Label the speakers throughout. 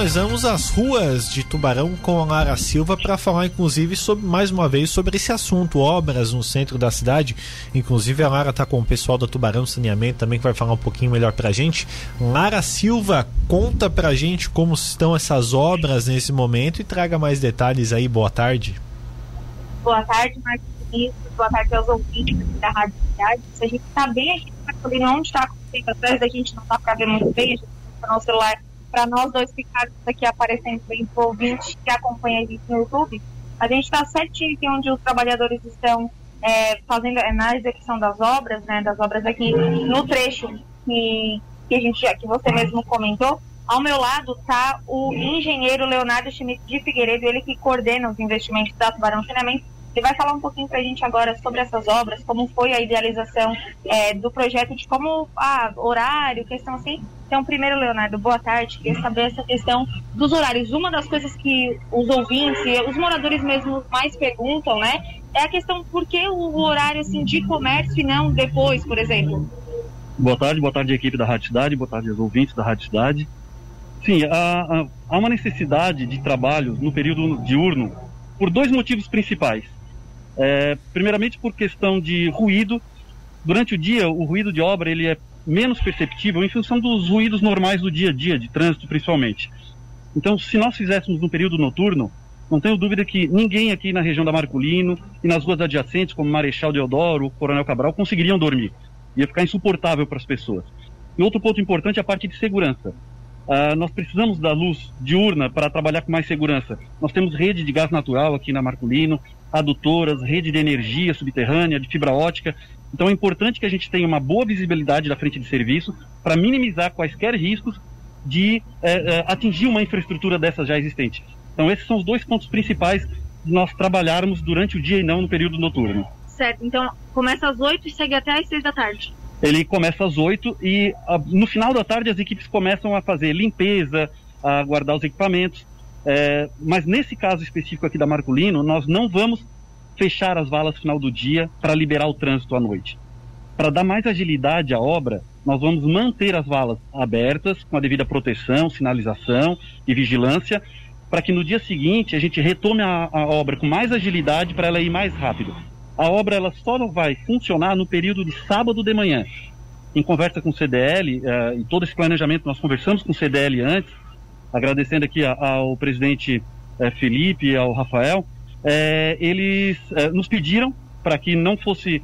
Speaker 1: nós vamos às ruas de Tubarão com a Lara Silva para falar, inclusive, sobre mais uma vez sobre esse assunto, obras no centro da cidade. Inclusive, a Lara está com o pessoal da Tubarão Saneamento também que vai falar um pouquinho melhor para a gente. Lara Silva, conta para a gente como estão essas obras nesse momento e traga mais detalhes aí. Boa tarde.
Speaker 2: Boa tarde, Marcos Vinícius. Boa tarde aos ouvintes da Rádio Cidade. A gente está bem aqui no onde está acontecendo atrás da gente, não dá para ver muito bem, a gente está no celular para nós dois ficarmos aqui aparecendo bem para o ouvinte que acompanha a gente no YouTube, a gente está certinho aqui onde os trabalhadores estão é, fazendo é, na execução das obras, né, das obras aqui no trecho que, que a gente que você mesmo comentou. Ao meu lado está o engenheiro Leonardo Schmidt de Figueiredo, ele que coordena os investimentos da Tubarão Saneamento ele vai falar um pouquinho para a gente agora sobre essas obras, como foi a idealização é, do projeto, de como, ah, horário, questão assim. Então, primeiro, Leonardo, boa tarde. Queria saber essa questão dos horários. Uma das coisas que os ouvintes os moradores mesmo mais perguntam, né, é a questão por que o horário assim, de comércio e não depois, por exemplo.
Speaker 3: Boa tarde, boa tarde, equipe da Rádio Cidade, boa tarde aos ouvintes da Rádio Cidade. Sim, há, há uma necessidade de trabalho no período diurno por dois motivos principais. É, primeiramente por questão de ruído. Durante o dia, o ruído de obra ele é menos perceptível em função dos ruídos normais do dia a dia, de trânsito principalmente. Então, se nós fizéssemos no período noturno, não tenho dúvida que ninguém aqui na região da Marculino e nas ruas adjacentes, como Marechal Deodoro, Coronel Cabral, conseguiriam dormir. Ia ficar insuportável para as pessoas. E outro ponto importante é a parte de segurança. Uh, nós precisamos da luz diurna para trabalhar com mais segurança. Nós temos rede de gás natural aqui na Marculino, adutoras, rede de energia subterrânea, de fibra ótica. Então é importante que a gente tenha uma boa visibilidade da frente de serviço para minimizar quaisquer riscos de é, é, atingir uma infraestrutura dessas já existentes. Então esses são os dois pontos principais de nós trabalharmos durante o dia e não no período noturno.
Speaker 2: Certo, então começa às 8 e segue até às 6 da tarde.
Speaker 3: Ele começa às 8 e a, no final da tarde as equipes começam a fazer limpeza, a guardar os equipamentos. É, mas nesse caso específico aqui da Marculino, nós não vamos fechar as valas no final do dia para liberar o trânsito à noite. Para dar mais agilidade à obra, nós vamos manter as valas abertas com a devida proteção, sinalização e vigilância, para que no dia seguinte a gente retome a, a obra com mais agilidade para ela ir mais rápido. A obra ela só não vai funcionar no período de sábado de manhã. Em conversa com o CDL, uh, e todo esse planejamento nós conversamos com o CDL antes, agradecendo aqui ao presidente é, Felipe e ao Rafael, é, eles é, nos pediram para que não fosse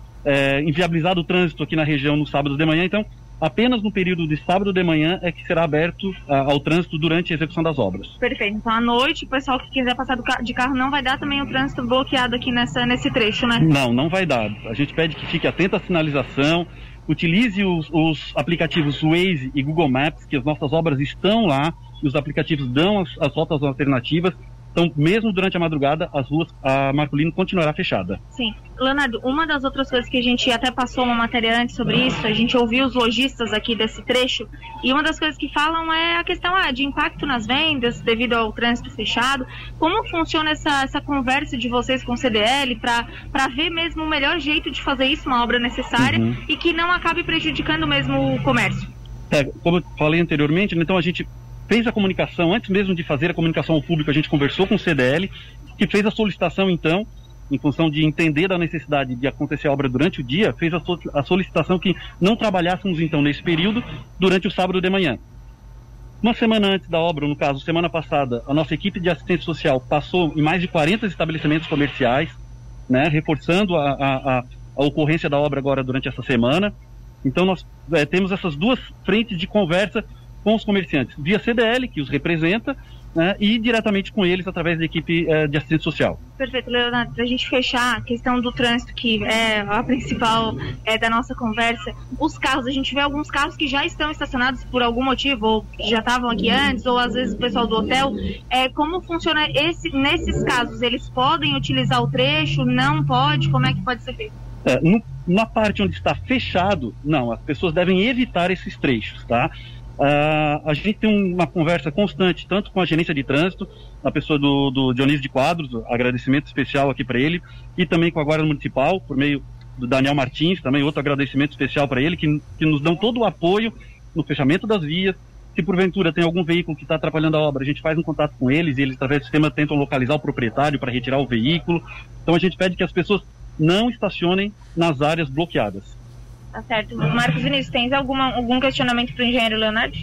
Speaker 3: inviabilizado o trânsito aqui na região no sábado de manhã, então apenas no período de sábado de manhã é que será aberto ao trânsito durante a execução das obras.
Speaker 2: Perfeito. Então à noite, o pessoal que quiser passar de carro não vai dar também o trânsito bloqueado aqui nessa, nesse trecho, né?
Speaker 3: Não, não vai dar. A gente pede que fique atento à sinalização, utilize os, os aplicativos Waze e Google Maps, que as nossas obras estão lá e os aplicativos dão as, as rotas alternativas. Então, mesmo durante a madrugada, as ruas, a Marcolino continuará fechada.
Speaker 2: Sim. Leonardo, uma das outras coisas que a gente até passou uma matéria antes sobre isso, a gente ouviu os lojistas aqui desse trecho, e uma das coisas que falam é a questão ah, de impacto nas vendas devido ao trânsito fechado. Como funciona essa, essa conversa de vocês com o CDL para ver mesmo o melhor jeito de fazer isso, uma obra necessária, uhum. e que não acabe prejudicando mesmo o comércio?
Speaker 3: É, como eu falei anteriormente, então a gente fez a comunicação, antes mesmo de fazer a comunicação ao público, a gente conversou com o CDL, que fez a solicitação, então, em função de entender da necessidade de acontecer a obra durante o dia, fez a, so a solicitação que não trabalhássemos, então, nesse período, durante o sábado de manhã. Uma semana antes da obra, no caso, semana passada, a nossa equipe de assistência social passou em mais de 40 estabelecimentos comerciais, né, reforçando a, a, a, ocorrência da obra agora durante essa semana. Então, nós é, temos essas duas frentes de conversa com os comerciantes via CDL, que os representa, né, e diretamente com eles através da equipe eh, de assistência social.
Speaker 2: Perfeito, Leonardo. Para a gente fechar a questão do trânsito, que é a principal é, da nossa conversa, os carros, a gente vê alguns carros que já estão estacionados por algum motivo, ou já estavam aqui antes, ou às vezes o pessoal do hotel. É, como funciona esse, nesses casos? Eles podem utilizar o trecho? Não pode? Como é que pode ser feito?
Speaker 3: É, no, na parte onde está fechado, não, as pessoas devem evitar esses trechos, tá? Uh, a gente tem uma conversa constante, tanto com a gerência de trânsito, a pessoa do, do Dionísio de Quadros, agradecimento especial aqui para ele, e também com a Guarda Municipal, por meio do Daniel Martins, também outro agradecimento especial para ele, que, que nos dão todo o apoio no fechamento das vias, Se porventura tem algum veículo que está atrapalhando a obra, a gente faz um contato com eles e eles, através do sistema, tentam localizar o proprietário para retirar o veículo. Então a gente pede que as pessoas não estacionem nas áreas bloqueadas.
Speaker 2: Tá certo. Marcos Vinícius, tens alguma, algum questionamento para o engenheiro Leonardo?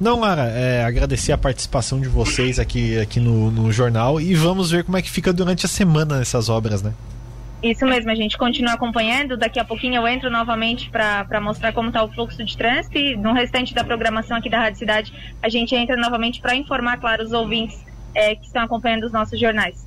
Speaker 1: Não, Lara, é, agradecer a participação de vocês aqui, aqui no, no jornal e vamos ver como é que fica durante a semana essas obras, né?
Speaker 2: Isso mesmo, a gente continua acompanhando. Daqui a pouquinho eu entro novamente para mostrar como está o fluxo de trânsito e no restante da programação aqui da Rádio Cidade a gente entra novamente para informar, claro, os ouvintes é, que estão acompanhando os nossos jornais.